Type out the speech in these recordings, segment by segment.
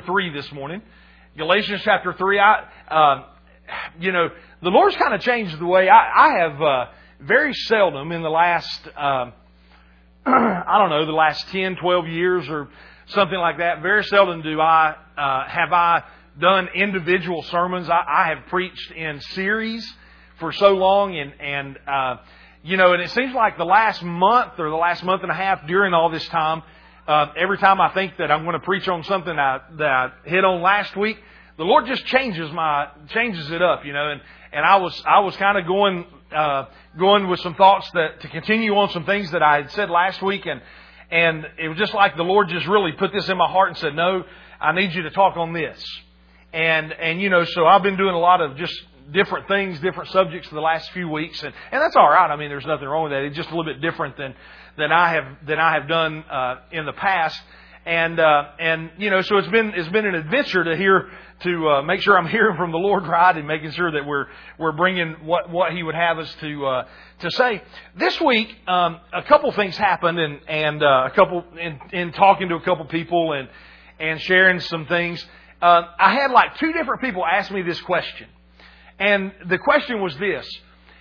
3 this morning. Galatians chapter 3. I, uh, you know, the Lord's kind of changed the way I, I have uh, very seldom in the last, uh, I don't know, the last 10, 12 years or something like that. Very seldom do I, uh, have I done individual sermons. I, I have preached in series for so long and, and, uh, you know, and it seems like the last month or the last month and a half during all this time, uh, every time I think that I'm going to preach on something that, that I hit on last week, the Lord just changes my changes it up, you know. And and I was I was kind of going uh, going with some thoughts that to continue on some things that I had said last week, and and it was just like the Lord just really put this in my heart and said, no, I need you to talk on this. And and you know, so I've been doing a lot of just different things, different subjects for the last few weeks, and and that's all right. I mean, there's nothing wrong with that. It's just a little bit different than than I have than I have done uh, in the past. And uh, and you know, so it's been it's been an adventure to hear to uh, make sure I'm hearing from the Lord right and making sure that we're we're bringing what what He would have us to uh, to say. This week, um, a couple things happened, and and uh, a couple in, in talking to a couple people and and sharing some things. Uh, I had like two different people ask me this question, and the question was this: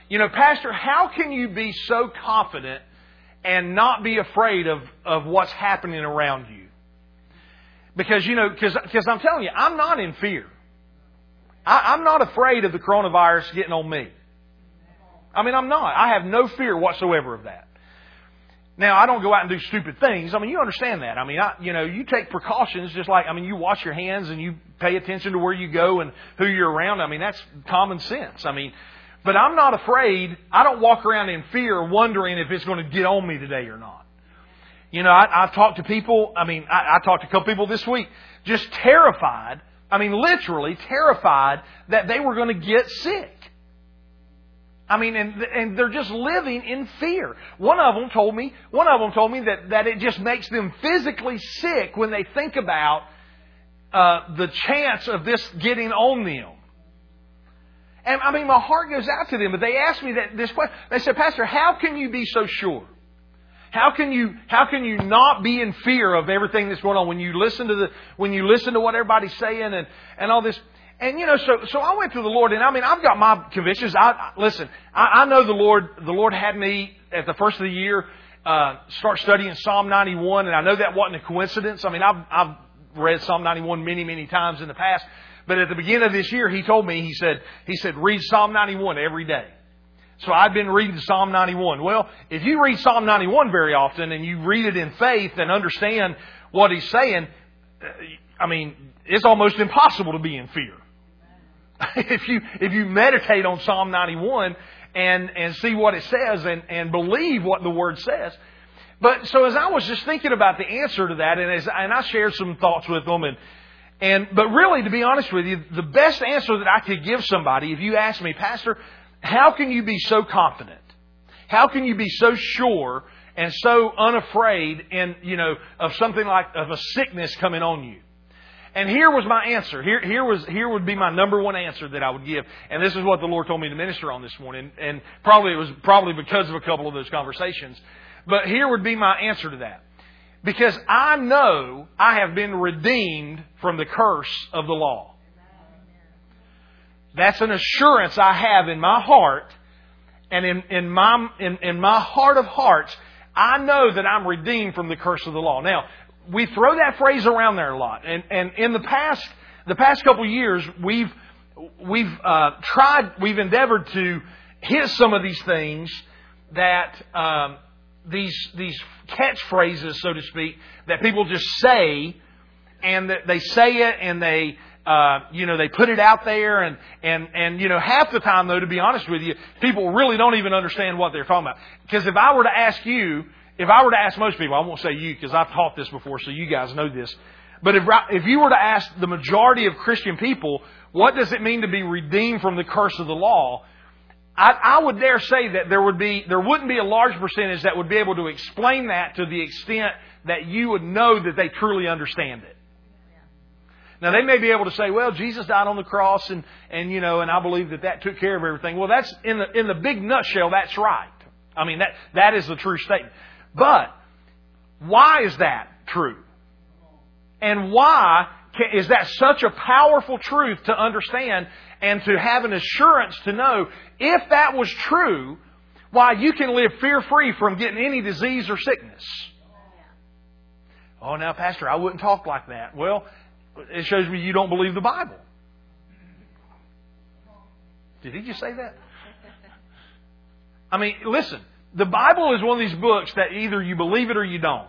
You know, Pastor, how can you be so confident and not be afraid of, of what's happening around you. Because, you know, because I'm telling you, I'm not in fear. I, I'm not afraid of the coronavirus getting on me. I mean, I'm not. I have no fear whatsoever of that. Now, I don't go out and do stupid things. I mean, you understand that. I mean, I, you know, you take precautions just like, I mean, you wash your hands and you pay attention to where you go and who you're around. I mean, that's common sense. I mean, but I'm not afraid. I don't walk around in fear wondering if it's going to get on me today or not. You know, I, I've talked to people, I mean, I, I talked to a couple people this week, just terrified, I mean, literally terrified that they were going to get sick. I mean, and, and they're just living in fear. One of them told me, one of them told me that, that it just makes them physically sick when they think about uh, the chance of this getting on them. And I mean, my heart goes out to them. But they asked me that this question. They said, Pastor, how can you be so sure? How can you how can you not be in fear of everything that's going on when you listen to the when you listen to what everybody's saying and and all this? And you know, so so I went to the Lord, and I mean, I've got my convictions. I listen. I, I know the Lord. The Lord had me at the first of the year uh, start studying Psalm 91, and I know that wasn't a coincidence. I mean, I've I've read Psalm 91 many many times in the past, but at the beginning of this year, he told me, he said, he said, read Psalm 91 every day. So I've been reading Psalm 91. Well, if you read Psalm 91 very often and you read it in faith and understand what he's saying, I mean, it's almost impossible to be in fear. if you if you meditate on Psalm 91 and and see what it says and and believe what the word says. But so as I was just thinking about the answer to that, and as and I shared some thoughts with them, and and, but really, to be honest with you, the best answer that I could give somebody, if you ask me, Pastor, how can you be so confident? How can you be so sure and so unafraid in, you know, of something like, of a sickness coming on you? And here was my answer. Here, here was, here would be my number one answer that I would give. And this is what the Lord told me to minister on this morning. And probably it was probably because of a couple of those conversations. But here would be my answer to that. Because I know I have been redeemed from the curse of the law. That's an assurance I have in my heart. And in, in, my, in, in my heart of hearts, I know that I'm redeemed from the curse of the law. Now, we throw that phrase around there a lot. And, and in the past, the past couple of years, we've, we've uh, tried, we've endeavored to hit some of these things that um, these these catchphrases, so to speak, that people just say, and they say it and they. Uh, you know, they put it out there and, and, and, you know, half the time though, to be honest with you, people really don't even understand what they're talking about. Because if I were to ask you, if I were to ask most people, I won't say you because I've taught this before, so you guys know this. But if, if you were to ask the majority of Christian people, what does it mean to be redeemed from the curse of the law? I, I would dare say that there would be, there wouldn't be a large percentage that would be able to explain that to the extent that you would know that they truly understand it. Now they may be able to say, well, Jesus died on the cross and, and, you know, and I believe that that took care of everything. Well, that's, in the, in the big nutshell, that's right. I mean, that, that is the true statement. But, why is that true? And why is that such a powerful truth to understand and to have an assurance to know if that was true, why you can live fear free from getting any disease or sickness. Oh, now, Pastor, I wouldn't talk like that. Well, it shows me you don't believe the Bible. Did he just say that? I mean, listen, the Bible is one of these books that either you believe it or you don't.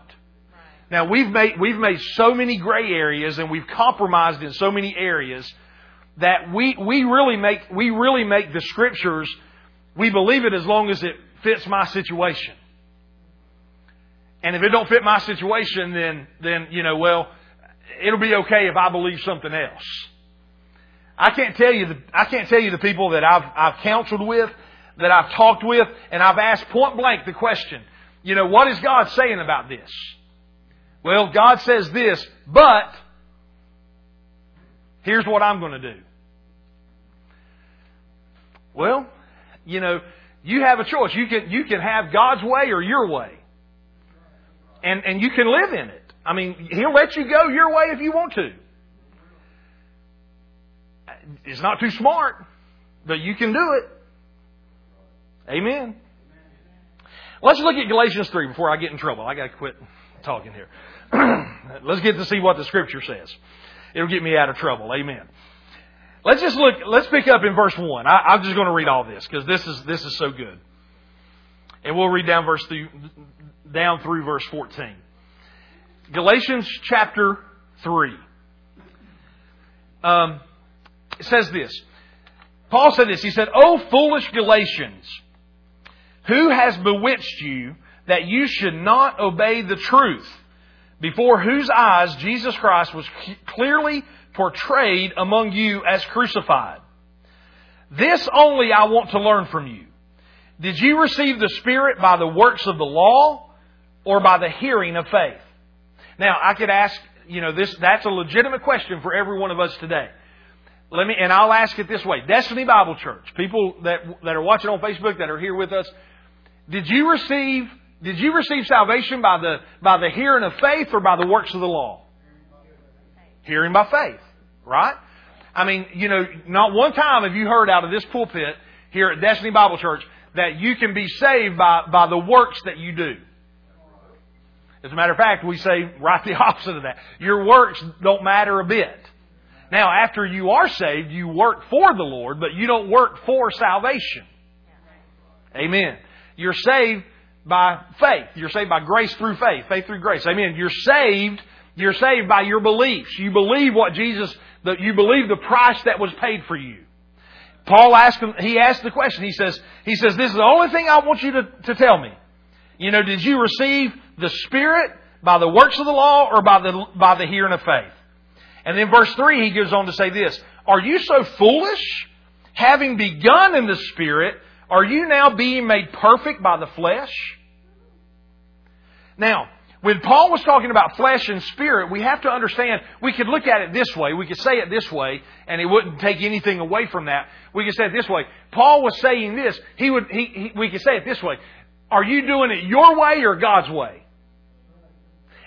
Now we've made we've made so many gray areas and we've compromised in so many areas that we we really make we really make the scriptures we believe it as long as it fits my situation. And if it don't fit my situation, then then you know well it'll be okay if I believe something else. I can't tell you the I can't tell you the people that I've I've counseled with, that I've talked with, and I've asked point blank the question, you know, what is God saying about this? Well, God says this, but here's what I'm going to do. Well, you know, you have a choice. You can you can have God's way or your way. And and you can live in it. I mean, he'll let you go your way if you want to. It's not too smart, but you can do it. Amen. Let's look at Galatians 3 before I get in trouble. I got to quit talking here. let's get to see what the scripture says. It'll get me out of trouble. Amen. Let's just look, let's pick up in verse 1. I, am just going to read all this because this is, this is so good. And we'll read down verse through, down through verse 14. Galatians chapter 3. Um, it says this. Paul said this. He said, O foolish Galatians, who has bewitched you that you should not obey the truth, before whose eyes Jesus Christ was clearly portrayed among you as crucified. This only I want to learn from you. Did you receive the Spirit by the works of the law or by the hearing of faith? Now, I could ask, you know, this, that's a legitimate question for every one of us today. Let me, and I'll ask it this way. Destiny Bible Church, people that, that are watching on Facebook that are here with us, did you receive did you receive salvation by the, by the hearing of faith or by the works of the law? Hearing by faith, right? I mean, you know, not one time have you heard out of this pulpit here at Destiny Bible Church that you can be saved by, by the works that you do. As a matter of fact, we say right the opposite of that. Your works don't matter a bit. Now, after you are saved, you work for the Lord, but you don't work for salvation. Amen. You're saved by faith. You're saved by grace through faith. Faith through grace. Amen. You're saved. You're saved by your beliefs. You believe what Jesus, that you believe the price that was paid for you. Paul asked him, he asked the question. He says, he says, this is the only thing I want you to, to tell me. You know, did you receive the Spirit by the works of the law or by the, by the hearing of faith? And then verse 3, he goes on to say this, Are you so foolish? Having begun in the Spirit, are you now being made perfect by the flesh? Now, when Paul was talking about flesh and spirit, we have to understand, we could look at it this way, we could say it this way, and it wouldn't take anything away from that. We could say it this way. Paul was saying this, he would, he, he, we could say it this way. Are you doing it your way or God's way?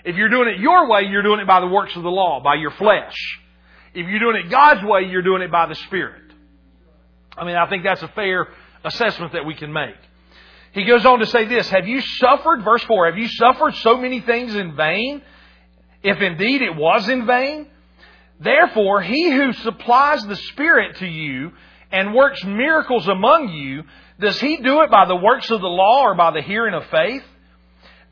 If you're doing it your way, you're doing it by the works of the law, by your flesh. If you're doing it God's way, you're doing it by the Spirit. I mean, I think that's a fair assessment that we can make. He goes on to say this Have you suffered, verse 4, have you suffered so many things in vain? If indeed it was in vain? Therefore, he who supplies the Spirit to you and works miracles among you, does he do it by the works of the law or by the hearing of faith?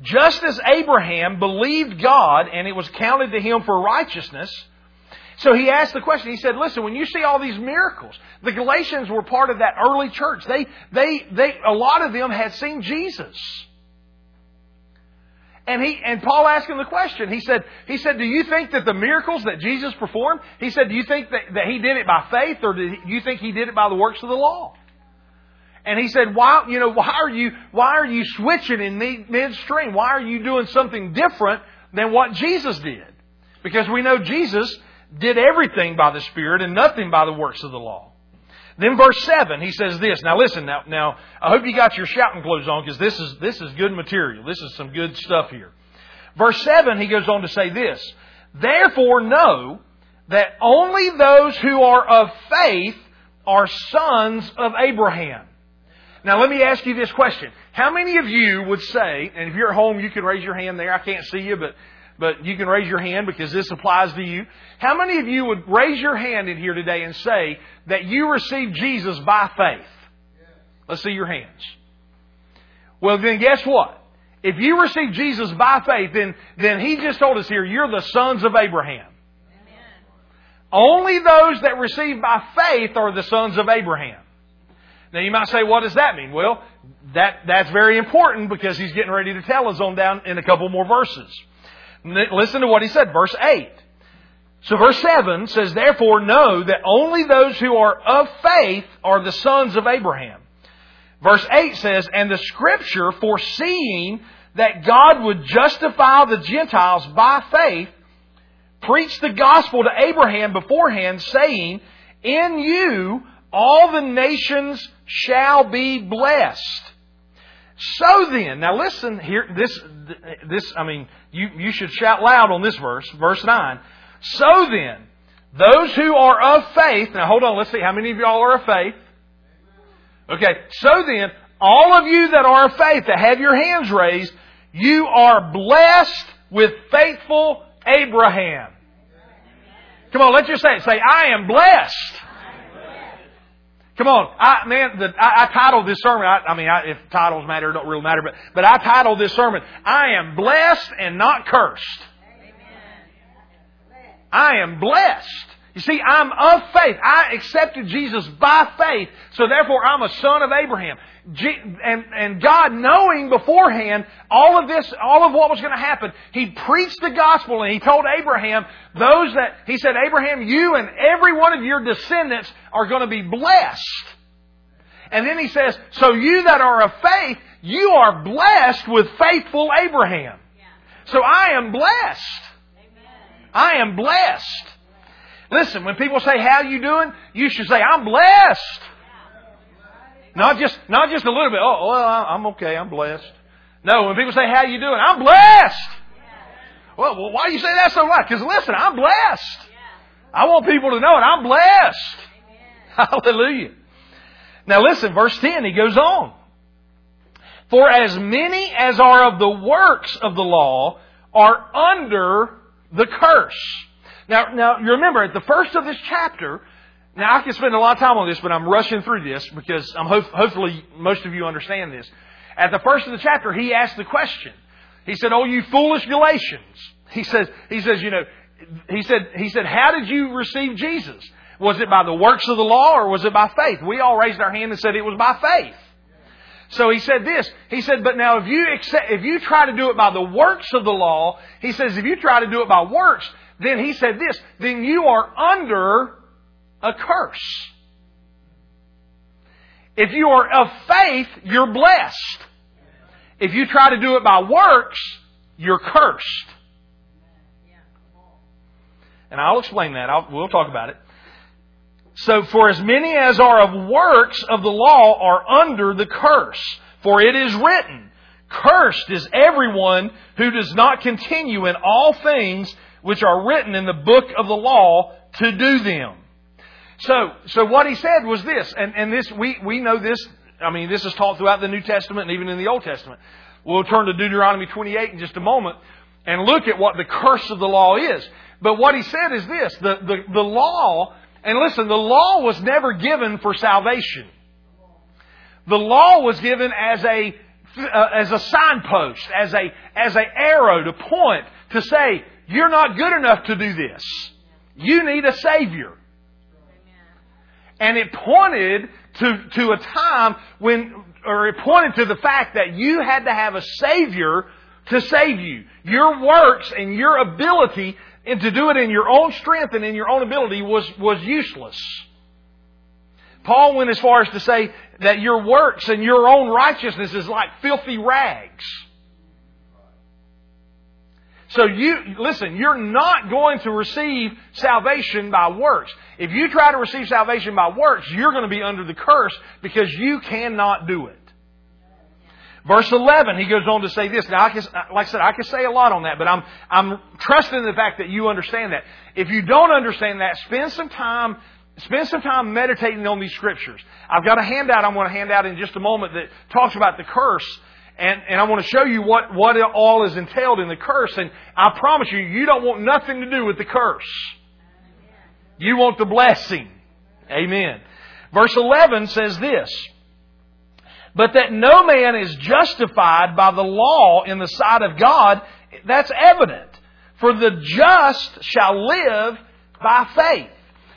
Just as Abraham believed God and it was counted to him for righteousness, so he asked the question. He said, listen, when you see all these miracles, the Galatians were part of that early church. They, they, they, a lot of them had seen Jesus. And he, and Paul asked him the question. He said, he said, do you think that the miracles that Jesus performed, he said, do you think that, that he did it by faith or do you think he did it by the works of the law? And he said, why, you know, why are you, why are you switching in midstream? Why are you doing something different than what Jesus did? Because we know Jesus did everything by the Spirit and nothing by the works of the law. Then verse 7, he says this. Now listen, now, now I hope you got your shouting clothes on because this is, this is good material. This is some good stuff here. Verse 7, he goes on to say this. Therefore know that only those who are of faith are sons of Abraham. Now let me ask you this question. How many of you would say, and if you're at home, you can raise your hand there. I can't see you, but, but you can raise your hand because this applies to you. How many of you would raise your hand in here today and say that you received Jesus by faith? Let's see your hands. Well, then guess what? If you receive Jesus by faith, then, then he just told us here, you're the sons of Abraham. Only those that receive by faith are the sons of Abraham. Now you might say, what does that mean? Well, that, that's very important because he's getting ready to tell us on down in a couple more verses. Listen to what he said, verse 8. So verse 7 says, Therefore know that only those who are of faith are the sons of Abraham. Verse 8 says, And the scripture foreseeing that God would justify the Gentiles by faith, preached the gospel to Abraham beforehand, saying, In you all the nations shall be blessed. So then, now listen here, this, this, I mean, you, you should shout loud on this verse, verse 9. So then, those who are of faith, now hold on, let's see, how many of y'all are of faith? Okay, so then, all of you that are of faith, that have your hands raised, you are blessed with faithful Abraham. Come on, let's just say it. Say, I am blessed. Come on, I, man, the, I, I, titled this sermon. I, I mean, I, if titles matter, it don't really matter. But, but I titled this sermon, "I am blessed and not cursed." I am blessed. You see, I'm of faith. I accepted Jesus by faith, so therefore I'm a son of Abraham. And, and God, knowing beforehand all of this, all of what was going to happen, He preached the gospel and He told Abraham, those that, He said, Abraham, you and every one of your descendants are going to be blessed. And then He says, so you that are of faith, you are blessed with faithful Abraham. So I am blessed. I am blessed. Listen, when people say, how you doing? You should say, I'm blessed. Not just, not just a little bit. Oh, well, I'm okay. I'm blessed. No, when people say, how you doing? I'm blessed. Well, well why do you say that so much? Because listen, I'm blessed. I want people to know it. I'm blessed. Hallelujah. Now listen, verse 10, he goes on. For as many as are of the works of the law are under the curse. Now, now you remember at the first of this chapter, now I can spend a lot of time on this, but I'm rushing through this because I'm ho- hopefully most of you understand this. At the first of the chapter, he asked the question. He said, "Oh, you foolish Galatians." He says, he says, you know, he said, he said, how did you receive Jesus? Was it by the works of the law or was it by faith? We all raised our hand and said it was by faith. So he said this. He said, but now if you accept, if you try to do it by the works of the law, he says, if you try to do it by works, then he said this, then you are under a curse. If you are of faith, you're blessed. If you try to do it by works, you're cursed. And I'll explain that. I'll, we'll talk about it. So, for as many as are of works of the law are under the curse. For it is written, Cursed is everyone who does not continue in all things which are written in the book of the law to do them. So, so what he said was this, and, and this, we, we know this, I mean, this is taught throughout the New Testament and even in the Old Testament. We'll turn to Deuteronomy 28 in just a moment and look at what the curse of the law is. But what he said is this, the, the, the law, and listen, the law was never given for salvation. The law was given as a, uh, as a signpost, as a, as a arrow to point, to say, you're not good enough to do this. You need a Savior. And it pointed to, to a time when, or it pointed to the fact that you had to have a Savior to save you. Your works and your ability and to do it in your own strength and in your own ability was, was useless. Paul went as far as to say that your works and your own righteousness is like filthy rags. So you, listen, you're not going to receive salvation by works. If you try to receive salvation by works, you're going to be under the curse because you cannot do it. Verse 11, he goes on to say this. Now, I can, like I said, I can say a lot on that, but I'm, I'm trusting the fact that you understand that. If you don't understand that, spend some time, spend some time meditating on these scriptures. I've got a handout I'm going to hand out in just a moment that talks about the curse, and, and I want to show you what, what all is entailed in the curse, and I promise you, you don't want nothing to do with the curse. You want the blessing. Amen. Verse 11 says this, but that no man is justified by the law in the sight of God, that's evident. For the just shall live by faith.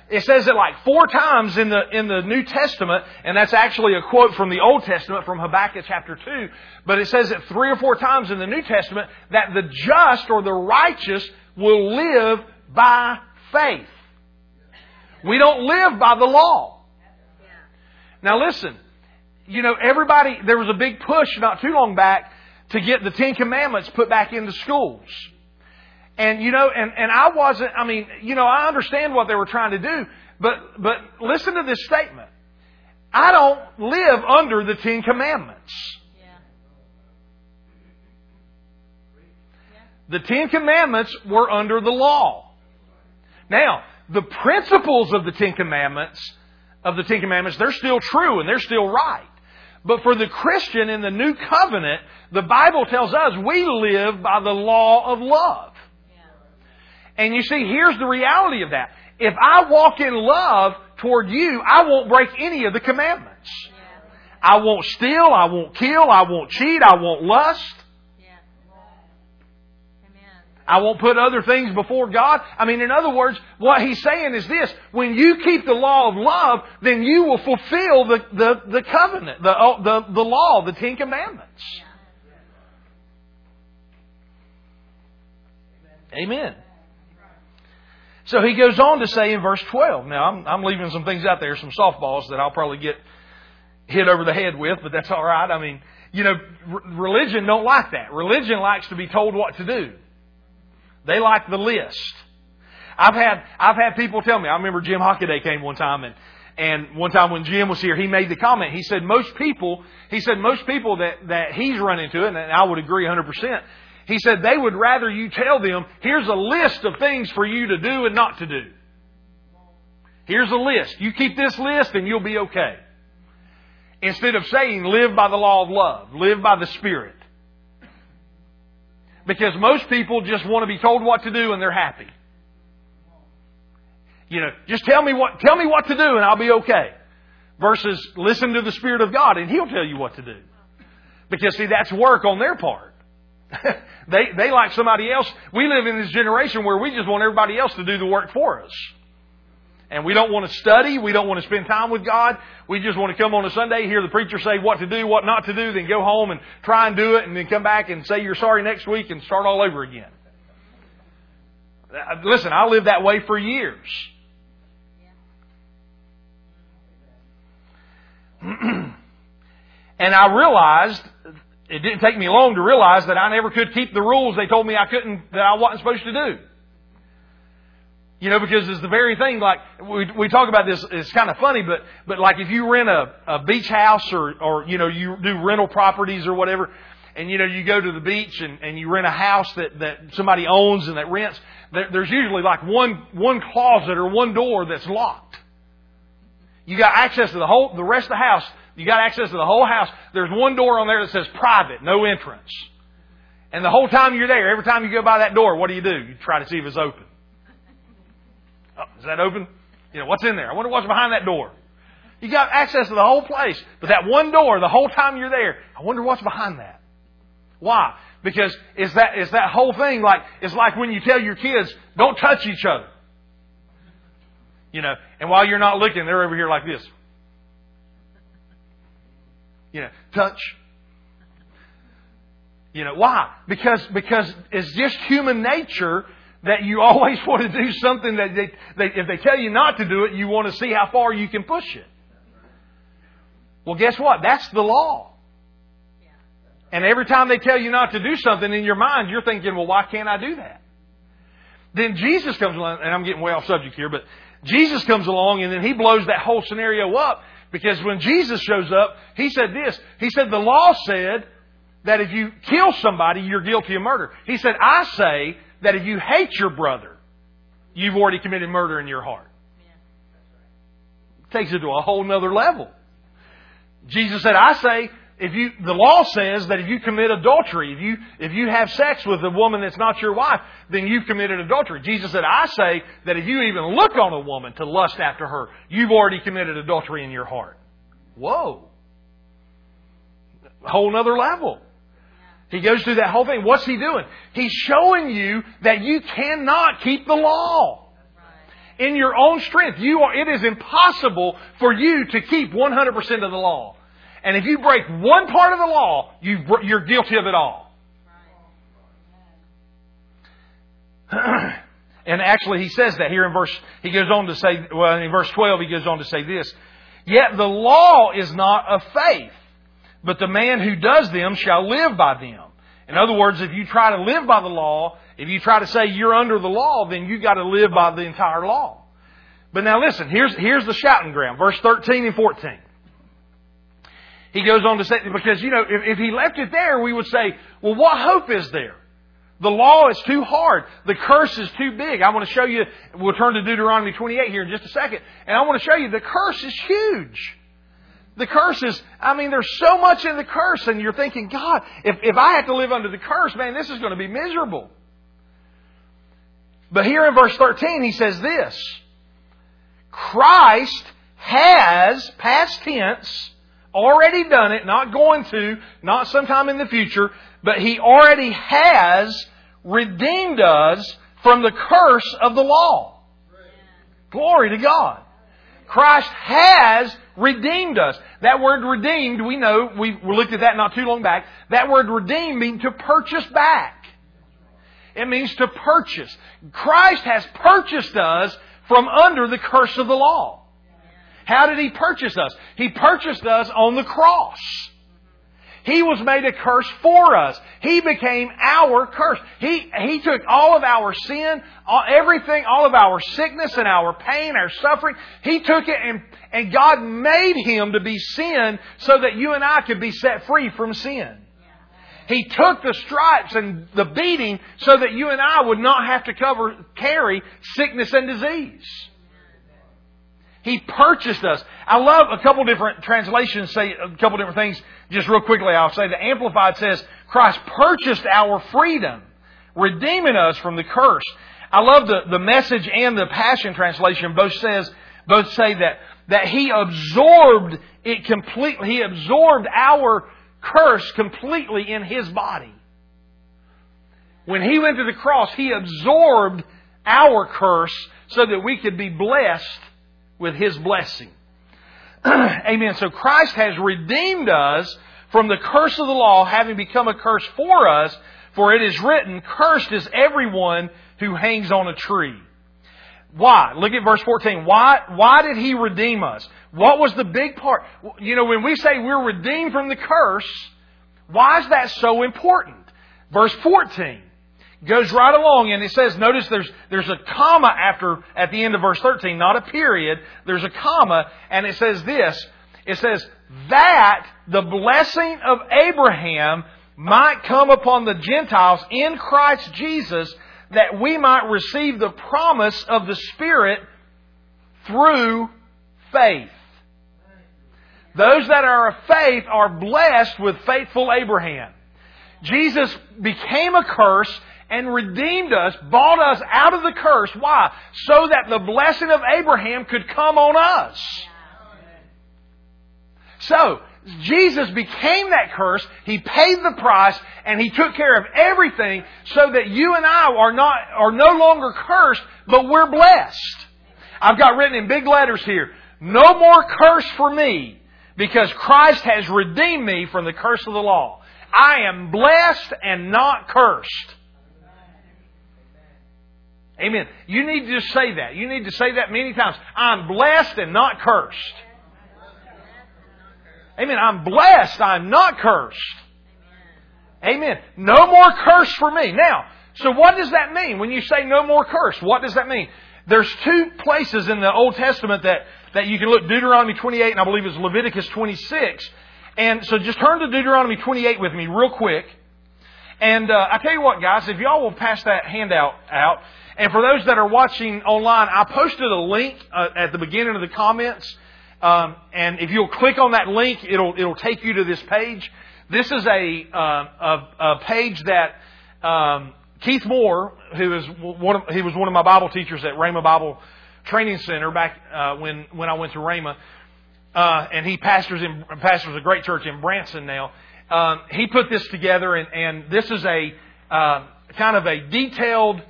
It says it like four times in the, in the New Testament, and that's actually a quote from the Old Testament from Habakkuk chapter 2, but it says it three or four times in the New Testament that the just or the righteous will live by faith. We don't live by the law. Now listen, you know, everybody, there was a big push not too long back to get the Ten Commandments put back into schools. And, you know, and, and I wasn't, I mean, you know, I understand what they were trying to do, but, but listen to this statement. I don't live under the Ten Commandments. The Ten Commandments were under the law. Now, the principles of the Ten Commandments, of the Ten Commandments, they're still true and they're still right. But for the Christian in the new covenant, the Bible tells us we live by the law of love. And you see, here's the reality of that. If I walk in love toward you, I won't break any of the commandments. I won't steal, I won't kill, I won't cheat, I won't lust. I won't put other things before God. I mean, in other words, what he's saying is this. When you keep the law of love, then you will fulfill the, the, the covenant, the, oh, the, the law, the Ten Commandments. Amen. So he goes on to say in verse 12. Now, I'm, I'm leaving some things out there, some softballs that I'll probably get hit over the head with, but that's all right. I mean, you know, religion don't like that. Religion likes to be told what to do. They like the list. I've had I've had people tell me. I remember Jim Hockaday came one time and and one time when Jim was here, he made the comment. He said most people he said most people that that he's run into, and I would agree 100 percent. He said they would rather you tell them, here's a list of things for you to do and not to do. Here's a list. You keep this list and you'll be okay. Instead of saying, live by the law of love, live by the Spirit. Because most people just want to be told what to do and they're happy. You know, just tell me what, tell me what to do and I'll be okay. Versus listen to the Spirit of God and He'll tell you what to do. Because see, that's work on their part. they, they like somebody else. We live in this generation where we just want everybody else to do the work for us. And we don't want to study. We don't want to spend time with God. We just want to come on a Sunday, hear the preacher say what to do, what not to do, then go home and try and do it, and then come back and say you're sorry next week and start all over again. Uh, listen, I lived that way for years. and I realized it didn't take me long to realize that I never could keep the rules they told me I couldn't that I wasn't supposed to do. You know, because it's the very thing, like, we, we talk about this, it's kind of funny, but, but like if you rent a, a beach house or, or, you know, you do rental properties or whatever, and you know, you go to the beach and, and you rent a house that, that somebody owns and that rents, there, there's usually like one, one closet or one door that's locked. You got access to the whole, the rest of the house, you got access to the whole house. There's one door on there that says private, no entrance. And the whole time you're there, every time you go by that door, what do you do? You try to see if it's open. Oh, is that open? You know, what's in there? I wonder what's behind that door. You got access to the whole place, but that one door, the whole time you're there, I wonder what's behind that. Why? Because is that is that whole thing like it's like when you tell your kids, don't touch each other. You know, and while you're not looking, they're over here like this. You know, touch. You know, why? Because because it's just human nature that you always want to do something that they, they, if they tell you not to do it, you want to see how far you can push it. Well, guess what? That's the law. And every time they tell you not to do something in your mind, you're thinking, well, why can't I do that? Then Jesus comes along, and I'm getting way off subject here, but Jesus comes along and then he blows that whole scenario up because when Jesus shows up, he said this. He said, the law said that if you kill somebody, you're guilty of murder. He said, I say that if you hate your brother, you've already committed murder in your heart. Takes it to a whole nother level. Jesus said, I say, if you, the law says that if you commit adultery, if you, if you have sex with a woman that's not your wife, then you've committed adultery. Jesus said, I say that if you even look on a woman to lust after her, you've already committed adultery in your heart. Whoa. Whole nother level. He goes through that whole thing. What's he doing? He's showing you that you cannot keep the law. In your own strength, you are, it is impossible for you to keep 100% of the law. And if you break one part of the law, you, you're guilty of it all. and actually, he says that here in verse, he goes on to say, well, in verse 12, he goes on to say this. Yet the law is not of faith, but the man who does them shall live by them. In other words, if you try to live by the law, if you try to say you're under the law, then you've got to live by the entire law. But now listen, here's, here's the shouting ground, verse 13 and 14. He goes on to say, because, you know, if, if he left it there, we would say, well, what hope is there? The law is too hard. The curse is too big. I want to show you, we'll turn to Deuteronomy 28 here in just a second, and I want to show you the curse is huge. The curse is, I mean, there's so much in the curse, and you're thinking, God, if, if I have to live under the curse, man, this is going to be miserable. But here in verse 13, he says this Christ has, past tense, already done it, not going to, not sometime in the future, but He already has redeemed us from the curse of the law. Glory to God. Christ has redeemed us. That word redeemed, we know, we looked at that not too long back. That word redeemed means to purchase back. It means to purchase. Christ has purchased us from under the curse of the law. How did He purchase us? He purchased us on the cross. He was made a curse for us. He became our curse. He, he took all of our sin, all, everything, all of our sickness and our pain, our suffering. He took it and, and God made Him to be sin so that you and I could be set free from sin. He took the stripes and the beating so that you and I would not have to cover, carry sickness and disease. He purchased us. I love a couple different translations say a couple different things. Just real quickly, I'll say the Amplified says, Christ purchased our freedom, redeeming us from the curse. I love the, the message and the Passion Translation both says, both say that, that He absorbed it completely. He absorbed our curse completely in His body. When He went to the cross, He absorbed our curse so that we could be blessed with His blessing. Amen. So Christ has redeemed us from the curse of the law, having become a curse for us, for it is written, Cursed is everyone who hangs on a tree. Why? Look at verse 14. Why, why did He redeem us? What was the big part? You know, when we say we're redeemed from the curse, why is that so important? Verse 14 goes right along and it says, notice there's, there's a comma after, at the end of verse 13, not a period. There's a comma and it says this. It says, that the blessing of Abraham might come upon the Gentiles in Christ Jesus that we might receive the promise of the Spirit through faith. Those that are of faith are blessed with faithful Abraham. Jesus became a curse and redeemed us, bought us out of the curse. Why? So that the blessing of Abraham could come on us. So, Jesus became that curse. He paid the price and He took care of everything so that you and I are not, are no longer cursed, but we're blessed. I've got written in big letters here, no more curse for me because Christ has redeemed me from the curse of the law. I am blessed and not cursed. Amen. You need to just say that. You need to say that many times. I'm blessed and not cursed. Amen. I'm blessed. I'm not cursed. Amen. No more curse for me. Now, so what does that mean when you say no more curse? What does that mean? There's two places in the Old Testament that, that you can look, Deuteronomy 28 and I believe it's Leviticus 26. And so just turn to Deuteronomy 28 with me real quick. And uh, I tell you what, guys, if y'all will pass that handout out, and for those that are watching online, I posted a link uh, at the beginning of the comments. Um, and if you'll click on that link, it'll it'll take you to this page. This is a uh, a, a, page that um, Keith Moore, who is one of, he was one of my Bible teachers at Rhema Bible Training Center back uh, when when I went to Rhema, uh, and he pastors in pastors a great church in Branson now. Um, he put this together, and, and this is a uh, kind of a detailed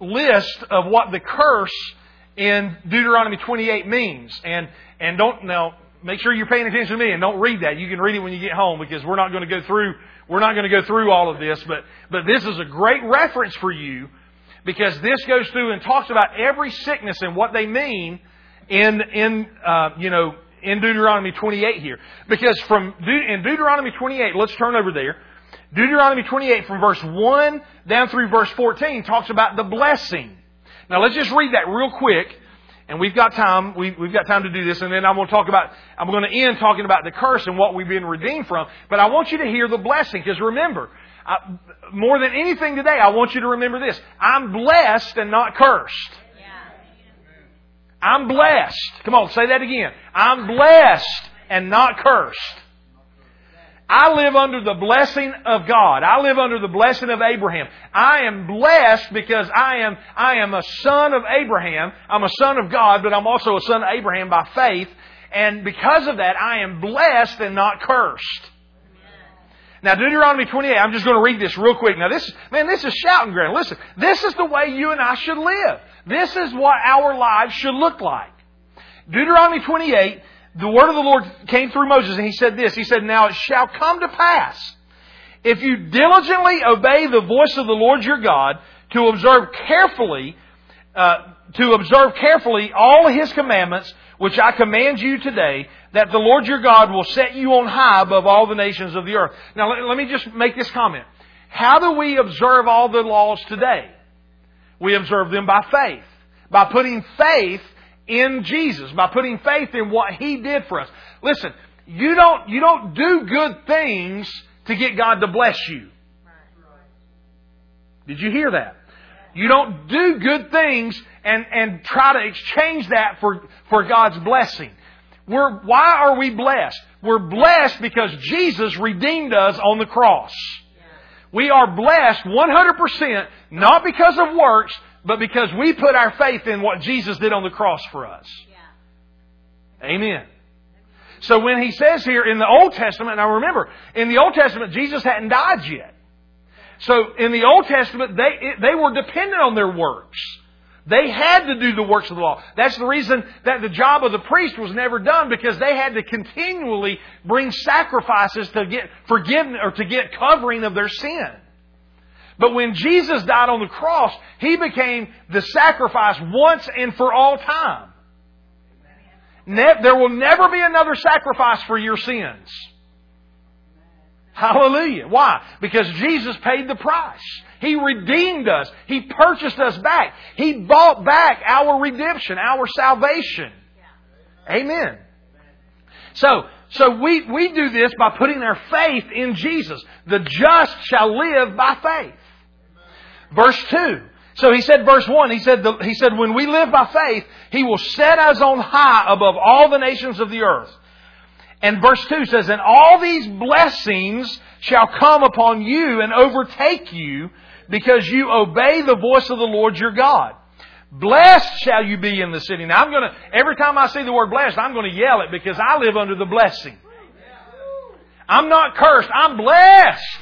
list of what the curse in Deuteronomy 28 means. And and don't now make sure you're paying attention to me and don't read that. You can read it when you get home because we're not going to go through we're not going to go through all of this, but but this is a great reference for you because this goes through and talks about every sickness and what they mean in in uh, you know in Deuteronomy 28 here. Because from in Deuteronomy 28, let's turn over there. Deuteronomy 28 from verse 1 down through verse 14 talks about the blessing. Now let's just read that real quick. And we've got time. We, have got time to do this, and then I'm going to talk about. I'm going to end talking about the curse and what we've been redeemed from. But I want you to hear the blessing, because remember, I, more than anything today, I want you to remember this: I'm blessed and not cursed. I'm blessed. Come on, say that again. I'm blessed and not cursed. I live under the blessing of God. I live under the blessing of Abraham. I am blessed because I am, I am a son of Abraham. I'm a son of God, but I'm also a son of Abraham by faith. And because of that, I am blessed and not cursed. Now, Deuteronomy 28, I'm just going to read this real quick. Now, this, man, this is shouting ground. Listen, this is the way you and I should live. This is what our lives should look like. Deuteronomy 28, the word of the Lord came through Moses and he said this. He said, Now it shall come to pass, if you diligently obey the voice of the Lord your God, to observe carefully, uh, to observe carefully all his commandments, which I command you today, that the Lord your God will set you on high above all the nations of the earth. Now let, let me just make this comment. How do we observe all the laws today? We observe them by faith. By putting faith in Jesus. By putting faith in what He did for us. Listen, you don't, you don't do good things to get God to bless you. Did you hear that? You don't do good things and, and try to exchange that for, for God's blessing. We're, why are we blessed? We're blessed because Jesus redeemed us on the cross. We are blessed 100% not because of works, but because we put our faith in what Jesus did on the cross for us. Amen. So when he says here in the Old Testament, now remember, in the Old Testament, Jesus hadn't died yet. So in the Old Testament, they, they were dependent on their works. They had to do the works of the law. That's the reason that the job of the priest was never done because they had to continually bring sacrifices to get forgiveness or to get covering of their sin. But when Jesus died on the cross, He became the sacrifice once and for all time. there will never be another sacrifice for your sins. Hallelujah. Why? Because Jesus paid the price. He redeemed us. He purchased us back. He bought back our redemption, our salvation. Amen. So, so we, we do this by putting our faith in Jesus. The just shall live by faith. Verse 2. So he said, verse 1, he said, the, he said, when we live by faith, he will set us on high above all the nations of the earth. And verse 2 says, And all these blessings shall come upon you and overtake you because you obey the voice of the Lord your God. Blessed shall you be in the city. Now I'm gonna, every time I see the word blessed, I'm gonna yell it because I live under the blessing. I'm not cursed, I'm blessed.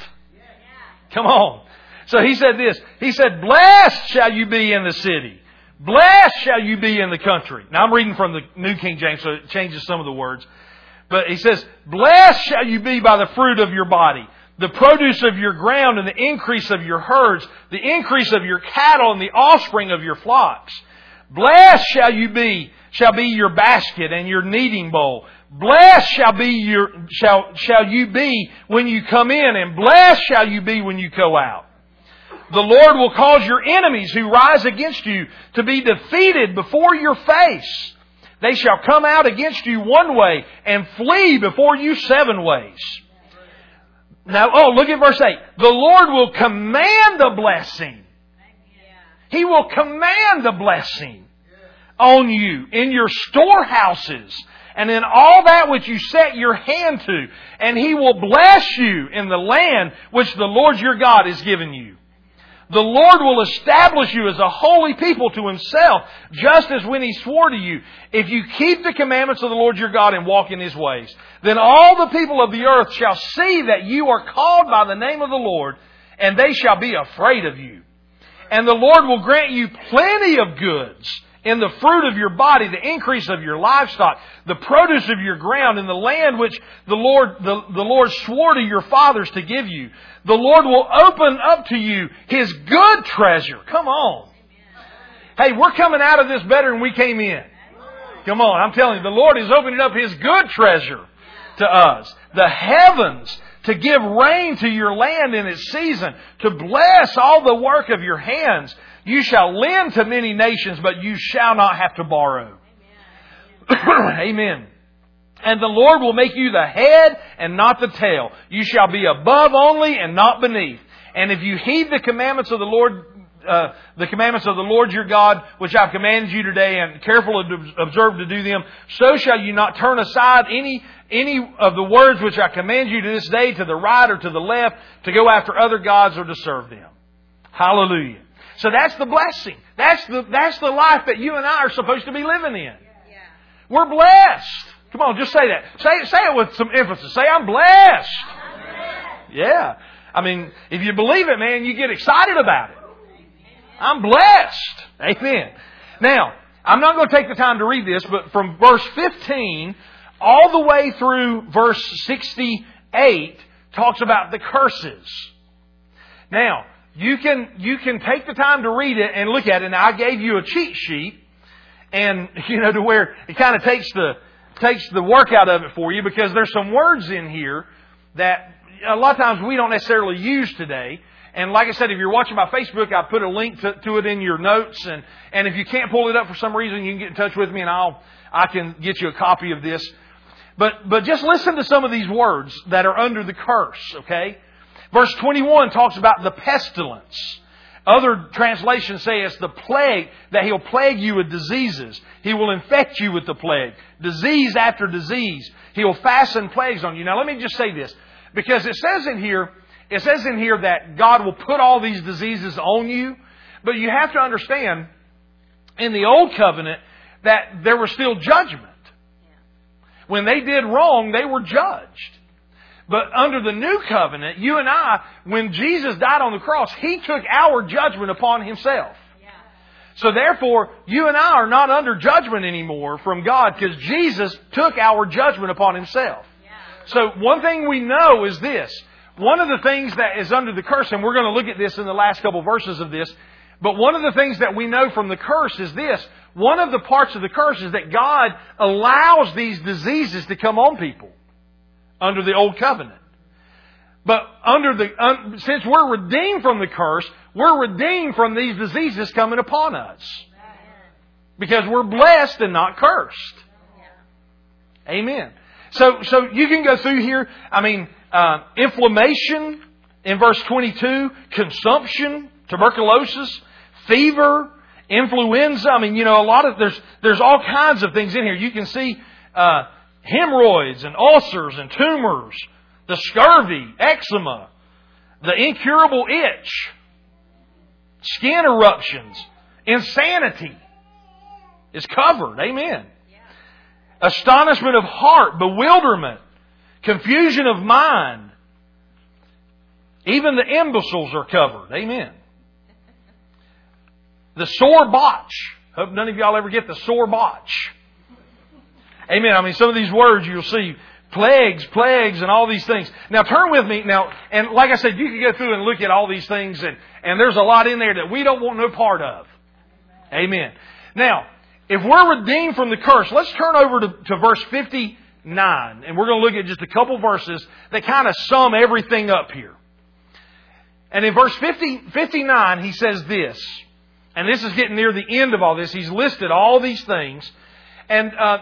Come on. So he said this, he said, blessed shall you be in the city. Blessed shall you be in the country. Now I'm reading from the New King James, so it changes some of the words. But he says, Blessed shall you be by the fruit of your body, the produce of your ground and the increase of your herds, the increase of your cattle and the offspring of your flocks. Blessed shall you be, shall be your basket and your kneading bowl. Blessed shall be your, shall, shall you be when you come in and blessed shall you be when you go out. The Lord will cause your enemies who rise against you to be defeated before your face. They shall come out against you one way and flee before you seven ways. Now, oh, look at verse 8. The Lord will command the blessing. He will command the blessing on you in your storehouses and in all that which you set your hand to. And He will bless you in the land which the Lord your God has given you. The Lord will establish you as a holy people to Himself, just as when He swore to you, if you keep the commandments of the Lord your God and walk in His ways, then all the people of the earth shall see that you are called by the name of the Lord, and they shall be afraid of you. And the Lord will grant you plenty of goods in the fruit of your body, the increase of your livestock, the produce of your ground, in the land which the Lord, the, the Lord swore to your fathers to give you. The Lord will open up to you His good treasure. Come on. Hey, we're coming out of this better than we came in. Come on, I'm telling you, the Lord is opening up His good treasure to us. The heavens to give rain to your land in its season, to bless all the work of your hands. You shall lend to many nations, but you shall not have to borrow. Amen. Amen. And the Lord will make you the head and not the tail. You shall be above only and not beneath. And if you heed the commandments of the Lord, uh, the commandments of the Lord your God, which I've commanded you today, and careful to observe to do them, so shall you not turn aside any any of the words which I command you to this day to the right or to the left to go after other gods or to serve them. Hallelujah. So that's the blessing. That's the that's the life that you and I are supposed to be living in. We're blessed. Come on, just say that. Say, say it with some emphasis. Say, I'm blessed. I'm blessed. Yeah. I mean, if you believe it, man, you get excited about it. I'm blessed. Amen. Now, I'm not going to take the time to read this, but from verse 15 all the way through verse 68 talks about the curses. Now, you can, you can take the time to read it and look at it. Now, I gave you a cheat sheet and, you know, to where it kind of takes the, takes the work out of it for you because there's some words in here that a lot of times we don't necessarily use today. And like I said, if you're watching my Facebook, I put a link to, to, it in your notes. And, and if you can't pull it up for some reason, you can get in touch with me and I'll, I can get you a copy of this. But, but just listen to some of these words that are under the curse, okay? Verse 21 talks about the pestilence. Other translations say it's the plague, that he'll plague you with diseases. He will infect you with the plague. Disease after disease. He'll fasten plagues on you. Now let me just say this. Because it says in here, it says in here that God will put all these diseases on you. But you have to understand, in the old covenant, that there was still judgment. When they did wrong, they were judged. But under the new covenant, you and I, when Jesus died on the cross, He took our judgment upon Himself. So therefore, you and I are not under judgment anymore from God because Jesus took our judgment upon Himself. So one thing we know is this. One of the things that is under the curse, and we're going to look at this in the last couple of verses of this, but one of the things that we know from the curse is this. One of the parts of the curse is that God allows these diseases to come on people under the old covenant. But under the, um, since we're redeemed from the curse, we're redeemed from these diseases coming upon us. Because we're blessed and not cursed. Amen. So, so you can go through here. I mean, uh, inflammation in verse 22, consumption, tuberculosis, fever, influenza. I mean, you know, a lot of there's there's all kinds of things in here. You can see uh, hemorrhoids and ulcers and tumors, the scurvy, eczema, the incurable itch, skin eruptions, insanity is covered. Amen. Astonishment of heart, bewilderment, confusion of mind. Even the imbeciles are covered. Amen. The sore botch. Hope none of y'all ever get the sore botch. Amen. I mean, some of these words you'll see plagues, plagues, and all these things. Now turn with me now, and like I said, you can go through and look at all these things, and, and there's a lot in there that we don't want no part of. Amen. Now, if we're redeemed from the curse, let's turn over to, to verse 59, and we're going to look at just a couple verses that kind of sum everything up here. And in verse 50, 59, he says this, and this is getting near the end of all this. He's listed all these things. And uh,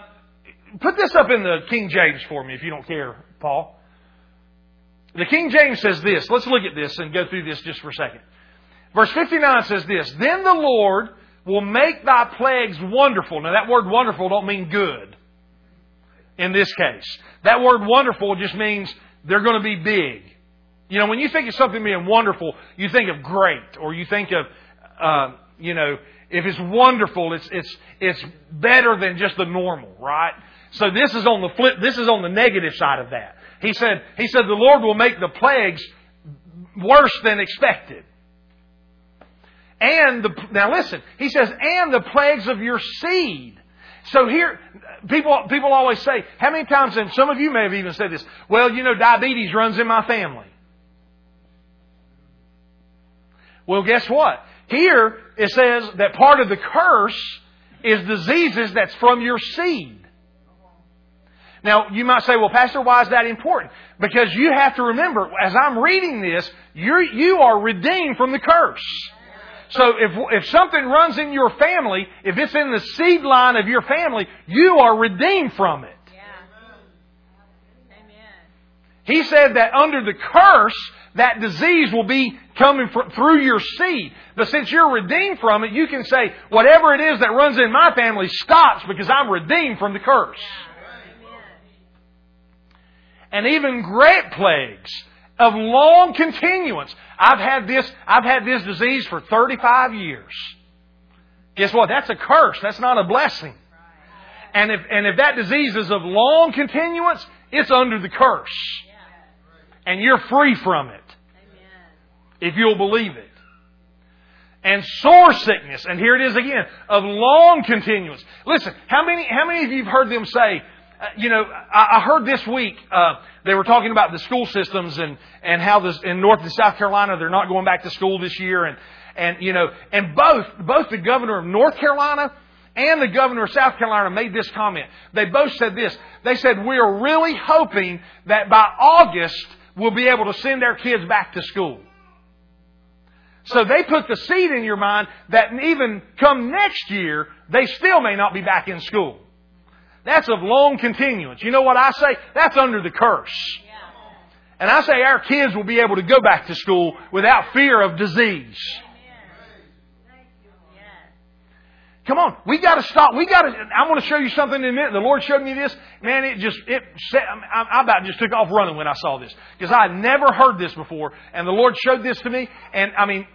put this up in the King James for me if you don't care, Paul. The King James says this. Let's look at this and go through this just for a second. Verse 59 says this Then the Lord will make thy plagues wonderful. Now, that word wonderful don't mean good in this case. That word wonderful just means they're going to be big. You know, when you think of something being wonderful, you think of great, or you think of, uh, you know, if it's wonderful, it's it's it's better than just the normal, right? So this is on the flip. This is on the negative side of that. He said. He said the Lord will make the plagues worse than expected. And the now listen. He says, and the plagues of your seed. So here, people people always say, how many times? And some of you may have even said this. Well, you know, diabetes runs in my family. Well, guess what? Here it says that part of the curse is diseases that's from your seed. Now, you might say, well, Pastor, why is that important? Because you have to remember, as I'm reading this, you're, you are redeemed from the curse. So if, if something runs in your family, if it's in the seed line of your family, you are redeemed from it. Yeah. He said that under the curse, that disease will be coming through your seed. But since you're redeemed from it, you can say, whatever it is that runs in my family stops because I'm redeemed from the curse. And even great plagues of long continuance. I've had this, I've had this disease for 35 years. Guess what? That's a curse. That's not a blessing. And if, and if that disease is of long continuance, it's under the curse. And you're free from it if you'll believe it. And sore sickness, and here it is again, of long continuance. Listen, how many, how many of you have heard them say, you know, I, I, heard this week, uh, they were talking about the school systems and, and how this, in North and South Carolina, they're not going back to school this year. And, and, you know, and both, both the governor of North Carolina and the governor of South Carolina made this comment. They both said this. They said, we are really hoping that by August, we'll be able to send our kids back to school. So they put the seed in your mind that even come next year, they still may not be back in school. That's of long continuance. You know what I say? That's under the curse. And I say our kids will be able to go back to school without fear of disease. Come on, we got to stop. We got to. I want to show you something in a minute. The Lord showed me this. Man, it just it. I, I about just took off running when I saw this because I had never heard this before, and the Lord showed this to me. And I mean,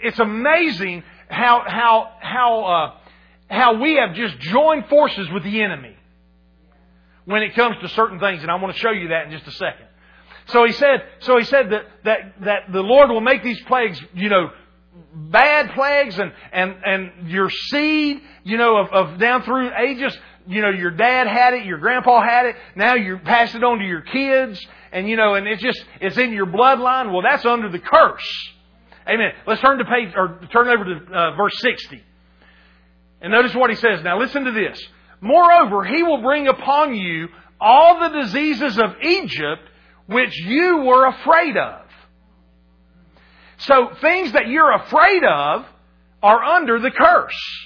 it's amazing how how how uh, how we have just joined forces with the enemy when it comes to certain things, and I want to show you that in just a second. So he said. So he said that that that the Lord will make these plagues, you know, bad plagues and, and, and your seed, you know, of, of down through ages, you know, your dad had it, your grandpa had it, now you pass it on to your kids, and you know, and it's just, it's in your bloodline. Well, that's under the curse. Amen. Let's turn to page, or turn over to uh, verse 60. And notice what he says. Now listen to this. Moreover, he will bring upon you all the diseases of Egypt which you were afraid of. So things that you're afraid of are under the curse.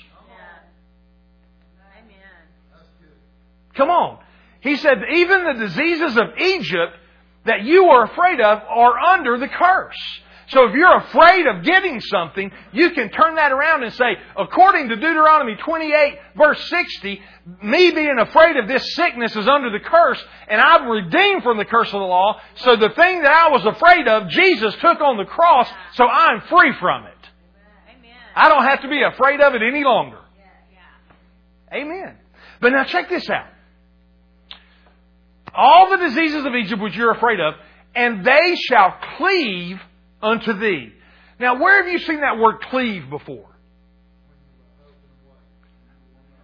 Come on. He said, even the diseases of Egypt that you are afraid of are under the curse. So if you're afraid of getting something, you can turn that around and say, according to Deuteronomy 28 verse 60, me being afraid of this sickness is under the curse, and I'm redeemed from the curse of the law. So the thing that I was afraid of, Jesus took on the cross, so I'm free from it. I don't have to be afraid of it any longer. Amen. But now check this out. All the diseases of Egypt which you're afraid of, and they shall cleave unto thee. Now, where have you seen that word cleave before?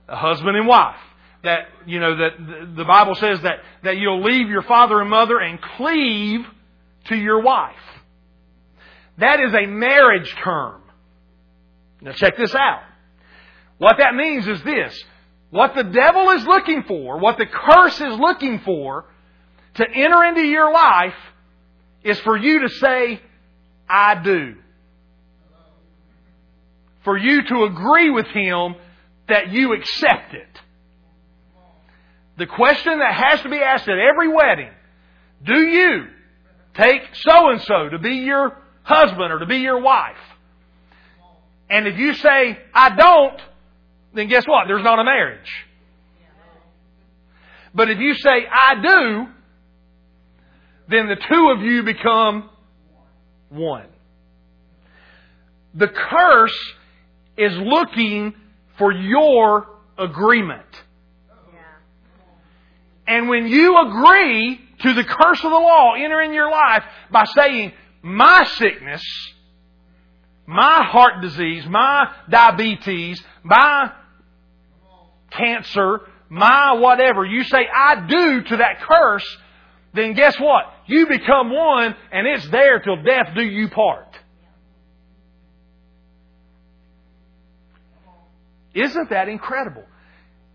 A husband and wife. That, you know, that the Bible says that, that you'll leave your father and mother and cleave to your wife. That is a marriage term. Now check this out. What that means is this. What the devil is looking for, what the curse is looking for to enter into your life is for you to say, I do. For you to agree with him that you accept it. The question that has to be asked at every wedding, do you take so and so to be your husband or to be your wife? And if you say, I don't, then guess what? There's not a marriage. But if you say, I do, then the two of you become one. The curse is looking for your agreement. And when you agree to the curse of the law enter in your life by saying, my sickness, my heart disease, my diabetes, my cancer, my whatever, you say, I do to that curse, then guess what? You become one and it's there till death do you part. Isn't that incredible?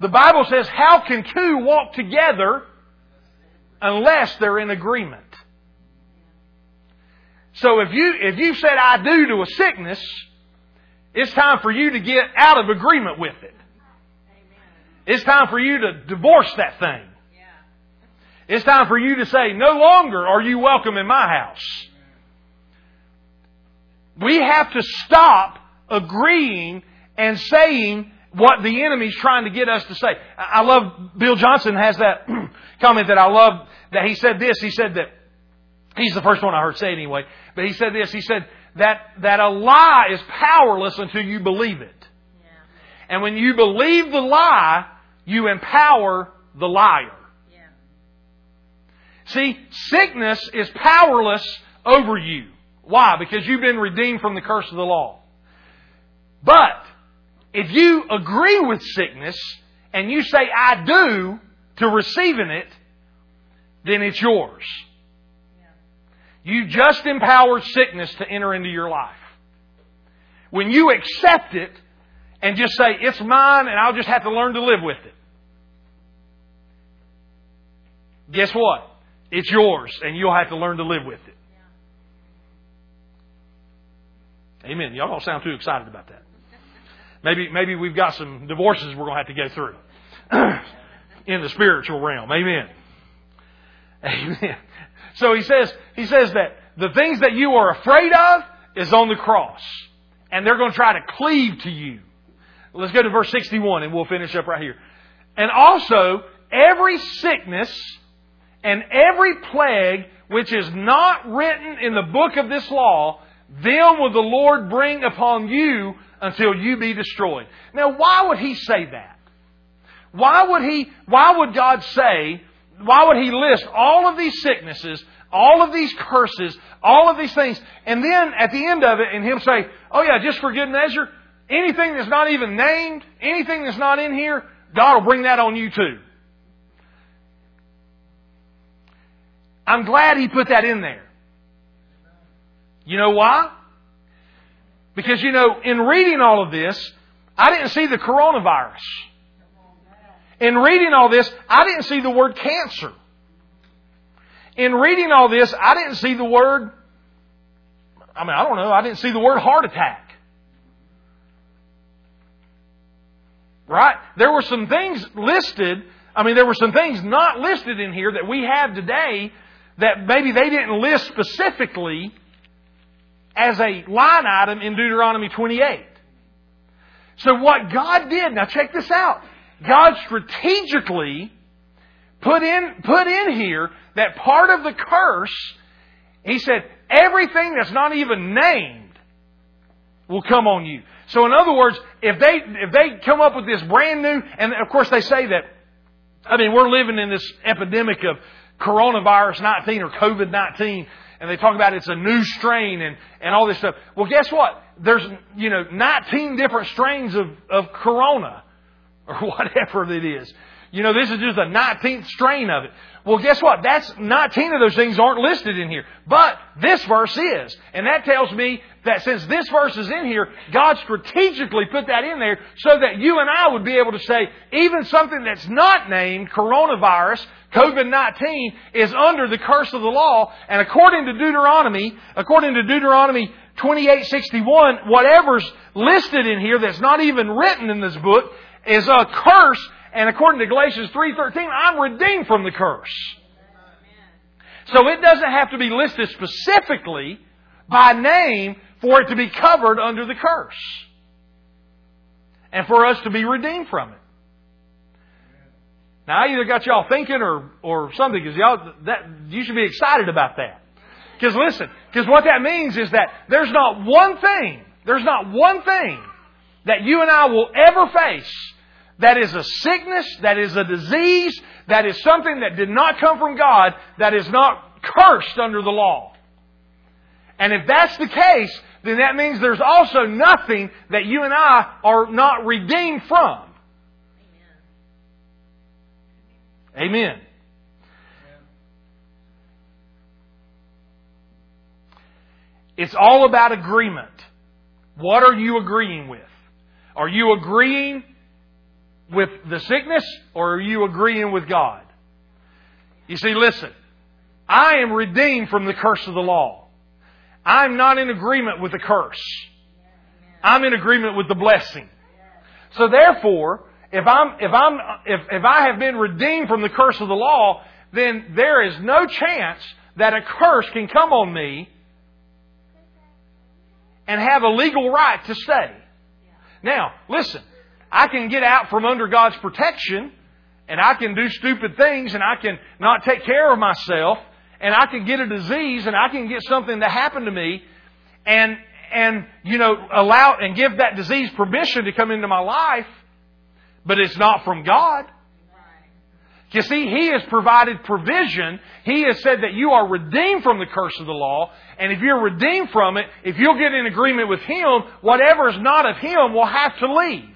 The Bible says, how can two walk together unless they're in agreement? So if you, if you said I do to a sickness, it's time for you to get out of agreement with it. It's time for you to divorce that thing. It's time for you to say, no longer are you welcome in my house. We have to stop agreeing and saying what the enemy's trying to get us to say. I love, Bill Johnson has that comment that I love, that he said this, he said that, he's the first one I heard say it anyway, but he said this, he said that, that a lie is powerless until you believe it. Yeah. And when you believe the lie, you empower the liar. See, sickness is powerless over you. Why? Because you've been redeemed from the curse of the law. But if you agree with sickness and you say, I do to receiving it, then it's yours. You just empowered sickness to enter into your life. When you accept it and just say, it's mine and I'll just have to learn to live with it. Guess what? It's yours and you'll have to learn to live with it. Amen. Y'all don't sound too excited about that. Maybe, maybe we've got some divorces we're going to have to go through in the spiritual realm. Amen. Amen. So he says, he says that the things that you are afraid of is on the cross. And they're going to try to cleave to you. Let's go to verse 61 and we'll finish up right here. And also, every sickness and every plague which is not written in the book of this law, them will the Lord bring upon you until you be destroyed. Now, why would he say that? Why would he, why would God say, why would he list all of these sicknesses, all of these curses, all of these things, and then at the end of it, and him say, oh yeah, just for good measure, anything that's not even named, anything that's not in here, God will bring that on you too. I'm glad he put that in there. You know why? Because, you know, in reading all of this, I didn't see the coronavirus. In reading all this, I didn't see the word cancer. In reading all this, I didn't see the word, I mean, I don't know, I didn't see the word heart attack. Right? There were some things listed, I mean, there were some things not listed in here that we have today that maybe they didn't list specifically as a line item in Deuteronomy 28. So what God did, now check this out. God strategically put in, put in here that part of the curse, He said, everything that's not even named will come on you. So in other words, if they, if they come up with this brand new, and of course they say that, I mean, we're living in this epidemic of coronavirus 19 or COVID 19 and they talk about it's a new strain and, and all this stuff. Well, guess what? There's, you know, 19 different strains of, of corona or whatever it is. You know, this is just a 19th strain of it. Well, guess what? That's 19 of those things aren't listed in here. But this verse is. And that tells me that since this verse is in here, God strategically put that in there so that you and I would be able to say, even something that's not named coronavirus, COVID-19, is under the curse of the law. And according to Deuteronomy, according to Deuteronomy 2861, whatever's listed in here that's not even written in this book is a curse And according to Galatians 3.13, I'm redeemed from the curse. So it doesn't have to be listed specifically by name for it to be covered under the curse. And for us to be redeemed from it. Now, I either got y'all thinking or, or something, because y'all, that, you should be excited about that. Because listen, because what that means is that there's not one thing, there's not one thing that you and I will ever face that is a sickness, that is a disease, that is something that did not come from God, that is not cursed under the law. And if that's the case, then that means there's also nothing that you and I are not redeemed from. Amen. Amen. It's all about agreement. What are you agreeing with? Are you agreeing with the sickness or are you agreeing with God? You see, listen, I am redeemed from the curse of the law. I'm not in agreement with the curse. I'm in agreement with the blessing. So therefore, if I'm, if I'm, if, if I have been redeemed from the curse of the law, then there is no chance that a curse can come on me and have a legal right to stay. Now, listen, I can get out from under God's protection and I can do stupid things and I can not take care of myself and I can get a disease and I can get something to happen to me and, and, you know, allow and give that disease permission to come into my life but it's not from God. You see, He has provided provision. He has said that you are redeemed from the curse of the law. And if you're redeemed from it, if you'll get in agreement with Him, whatever is not of Him will have to leave.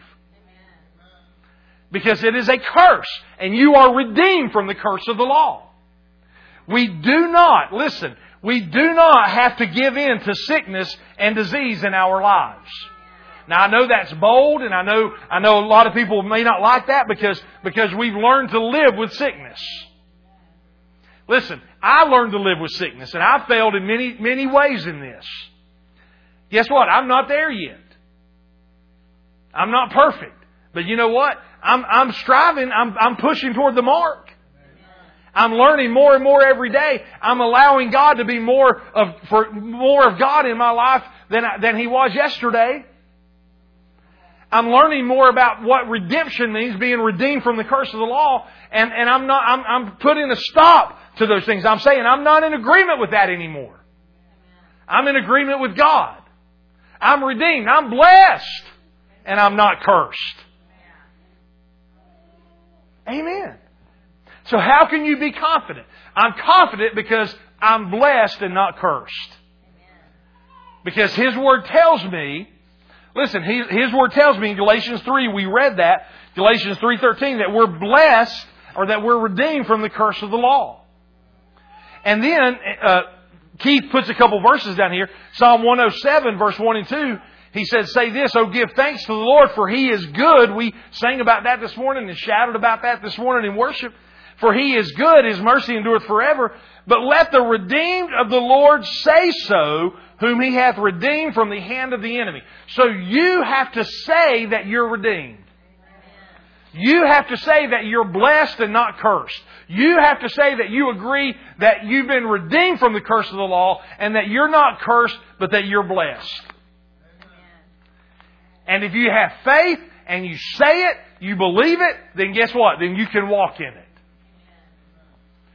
Because it is a curse. And you are redeemed from the curse of the law. We do not, listen, we do not have to give in to sickness and disease in our lives. Now I know that's bold and I know, I know a lot of people may not like that because, because we've learned to live with sickness. Listen, I learned to live with sickness and I failed in many, many ways in this. Guess what? I'm not there yet. I'm not perfect. But you know what? I'm, I'm striving, I'm, I'm pushing toward the mark. I'm learning more and more every day. I'm allowing God to be more of, for more of God in my life than, than He was yesterday. I'm learning more about what redemption means, being redeemed from the curse of the law, and, and I'm not, I'm, I'm putting a stop to those things. I'm saying I'm not in agreement with that anymore. I'm in agreement with God. I'm redeemed. I'm blessed. And I'm not cursed. Amen. So how can you be confident? I'm confident because I'm blessed and not cursed. Because His Word tells me Listen, his word tells me in Galatians 3, we read that, Galatians 3.13, that we're blessed or that we're redeemed from the curse of the law. And then, uh, Keith puts a couple verses down here. Psalm 107 verse 1 and 2, he says, say this, oh give thanks to the Lord for He is good. We sang about that this morning and shouted about that this morning in worship. For He is good, His mercy endureth forever. But let the redeemed of the Lord say so, whom he hath redeemed from the hand of the enemy. So you have to say that you're redeemed. You have to say that you're blessed and not cursed. You have to say that you agree that you've been redeemed from the curse of the law and that you're not cursed, but that you're blessed. And if you have faith and you say it, you believe it, then guess what? Then you can walk in it.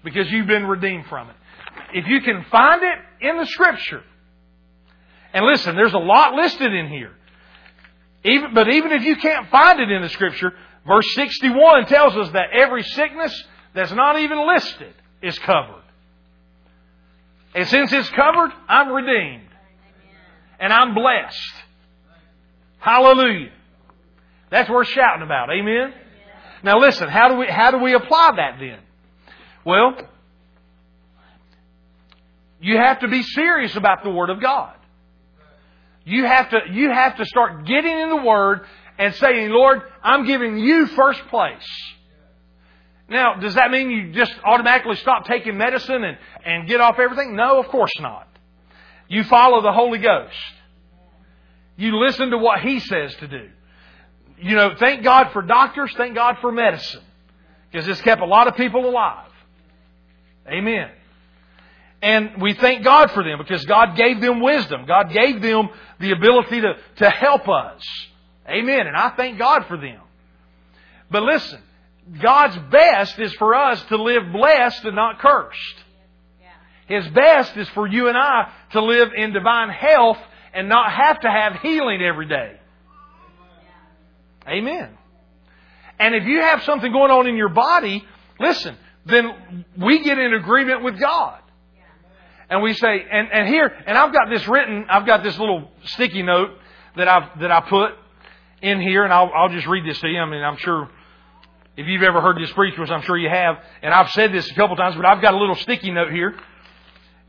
Because you've been redeemed from it. If you can find it in the Scripture, and listen, there's a lot listed in here. Even, but even if you can't find it in the Scripture, verse 61 tells us that every sickness that's not even listed is covered. And since it's covered, I'm redeemed. And I'm blessed. Hallelujah. That's worth shouting about. Amen? Now listen, how do we, how do we apply that then? Well, you have to be serious about the Word of God. You have to, you have to start getting in the Word and saying, Lord, I'm giving you first place. Now, does that mean you just automatically stop taking medicine and, and get off everything? No, of course not. You follow the Holy Ghost. You listen to what He says to do. you know, thank God for doctors, thank God for medicine. Because it's kept a lot of people alive. Amen. And we thank God for them because God gave them wisdom. God gave them the ability to, to help us. Amen. And I thank God for them. But listen, God's best is for us to live blessed and not cursed. His best is for you and I to live in divine health and not have to have healing every day. Amen. And if you have something going on in your body, listen, then we get in agreement with God. And we say, and, and here, and I've got this written, I've got this little sticky note that I've, that I put in here, and I'll, I'll just read this to you. I mean, I'm sure if you've ever heard this preached, which I'm sure you have, and I've said this a couple times, but I've got a little sticky note here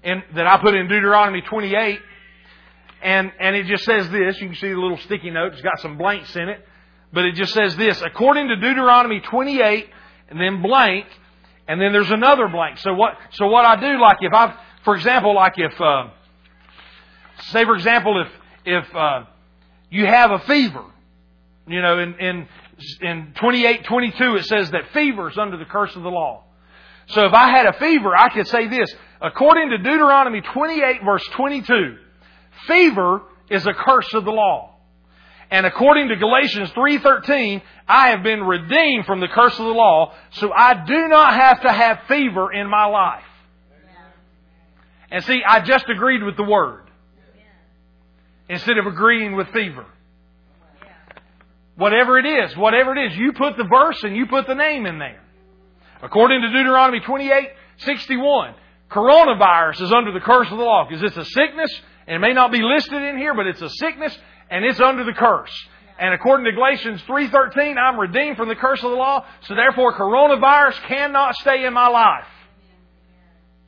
and that I put in Deuteronomy 28, and and it just says this. You can see the little sticky note. It's got some blanks in it, but it just says this. According to Deuteronomy 28, and then blank, and then there's another blank. So what? So what I do, like if I, for example, like if, uh, say for example, if if uh, you have a fever, you know, in in in 28, 22, it says that fever is under the curse of the law. So if I had a fever, I could say this. According to Deuteronomy 28 verse 22, fever is a curse of the law. And according to Galatians 3:13, I have been redeemed from the curse of the law, so I do not have to have fever in my life. And see, I just agreed with the word instead of agreeing with fever. Whatever it is, whatever it is, you put the verse and you put the name in there. According to Deuteronomy 28:61, coronavirus is under the curse of the law because it's a sickness and it may not be listed in here, but it's a sickness and it's under the curse. And according to Galatians 3.13, I'm redeemed from the curse of the law, so therefore coronavirus cannot stay in my life.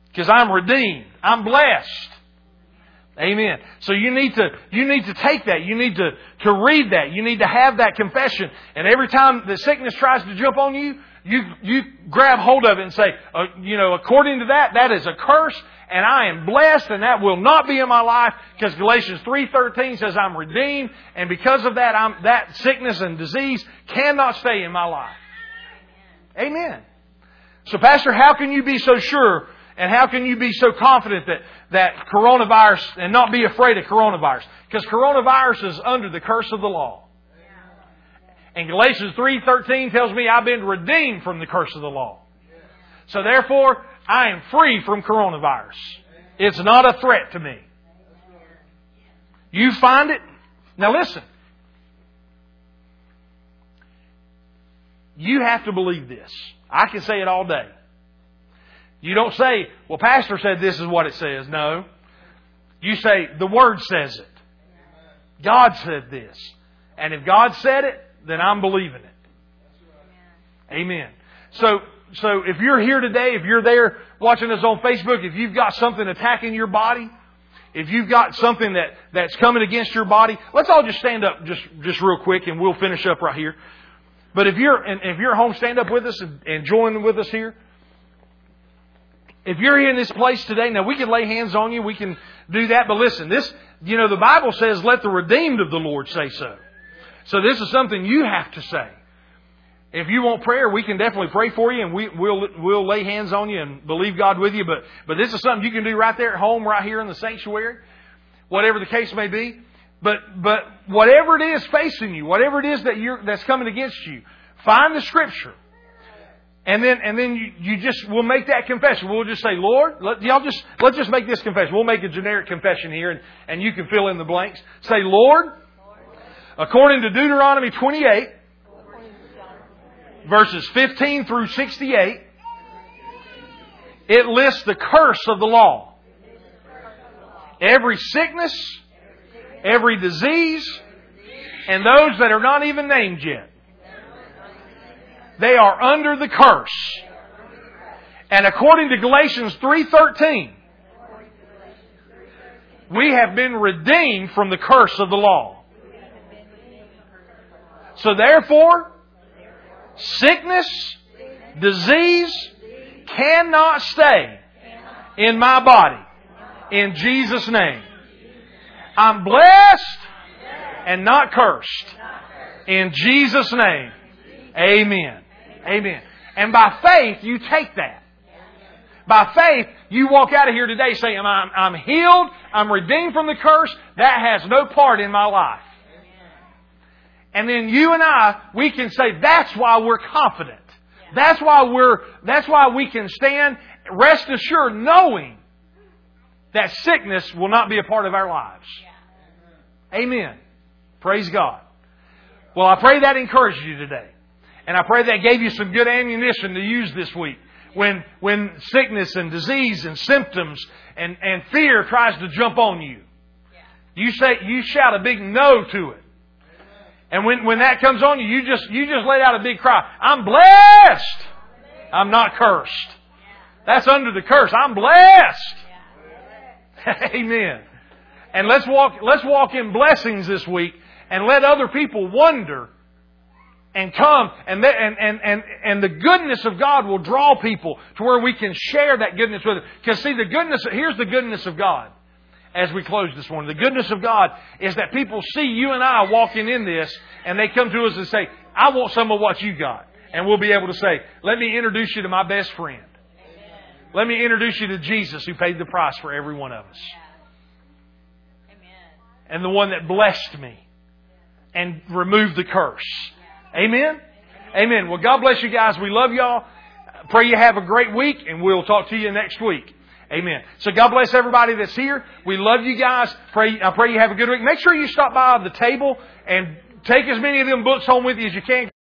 Because I'm redeemed. I'm blessed. Amen. So you need to, you need to take that. You need to, to read that. You need to have that confession. And every time the sickness tries to jump on you, you, you grab hold of it and say, uh, you know, according to that, that is a curse and I am blessed and that will not be in my life because Galatians 3.13 says I'm redeemed and because of that, I'm, that sickness and disease cannot stay in my life. Amen. So Pastor, how can you be so sure and how can you be so confident that, that coronavirus and not be afraid of coronavirus? Because coronavirus is under the curse of the law. And Galatians 3.13 tells me I've been redeemed from the curse of the law. So therefore, I am free from coronavirus. It's not a threat to me. You find it? Now listen. You have to believe this. I can say it all day. You don't say, well, Pastor said this is what it says. No. You say, the Word says it. God said this. And if God said it, then I'm believing it. Amen. So, so if you're here today, if you're there watching us on Facebook, if you've got something attacking your body, if you've got something that, that's coming against your body, let's all just stand up just, just real quick and we'll finish up right here. But if you're, and if you're home, stand up with us and, and join with us here. If you're here in this place today, now we can lay hands on you, we can do that, but listen, this, you know, the Bible says, let the redeemed of the Lord say so. So this is something you have to say. If you want prayer, we can definitely pray for you and we, will we'll lay hands on you and believe God with you. But, but this is something you can do right there at home, right here in the sanctuary, whatever the case may be. But, but whatever it is facing you, whatever it is that you're, that's coming against you, find the scripture. And then, and then you, you just, we'll make that confession. We'll just say, Lord, let, y'all just, let's just make this confession. We'll make a generic confession here and, and you can fill in the blanks. Say, Lord, according to Deuteronomy 28, verses 15 through 68, it lists the curse of the law. Every sickness, every disease, and those that are not even named yet. They are under the curse. And according to Galatians 3:13, we have been redeemed from the curse of the law. So therefore, sickness, disease cannot stay in my body. In Jesus' name. I'm blessed and not cursed. In Jesus' name. Amen. Amen. And by faith, you take that. By faith, you walk out of here today saying, I'm, I'm healed, I'm redeemed from the curse, that has no part in my life. And then you and I, we can say that's why we're confident. That's why we're, that's why we can stand, rest assured, knowing that sickness will not be a part of our lives. Amen. Praise God. Well, I pray that encouraged you today. And I pray that gave you some good ammunition to use this week. When, when sickness and disease and symptoms and, and fear tries to jump on you. You say, you shout a big no to it. And when, when that comes on you, you just, you just let out a big cry. I'm blessed. I'm not cursed. That's under the curse. I'm blessed. Amen. And let's walk, let's walk in blessings this week and let other people wonder and come and, and, and, and, and the goodness of God will draw people to where we can share that goodness with them. Because see, the goodness, here's the goodness of God as we close this morning. The goodness of God is that people see you and I walking in this and they come to us and say, I want some of what you got. And we'll be able to say, let me introduce you to my best friend. Let me introduce you to Jesus who paid the price for every one of us. And the one that blessed me and removed the curse. Amen? Amen. Well, God bless you guys. We love y'all. Pray you have a great week and we'll talk to you next week. Amen. So God bless everybody that's here. We love you guys. Pray, I pray you have a good week. Make sure you stop by the table and take as many of them books home with you as you can.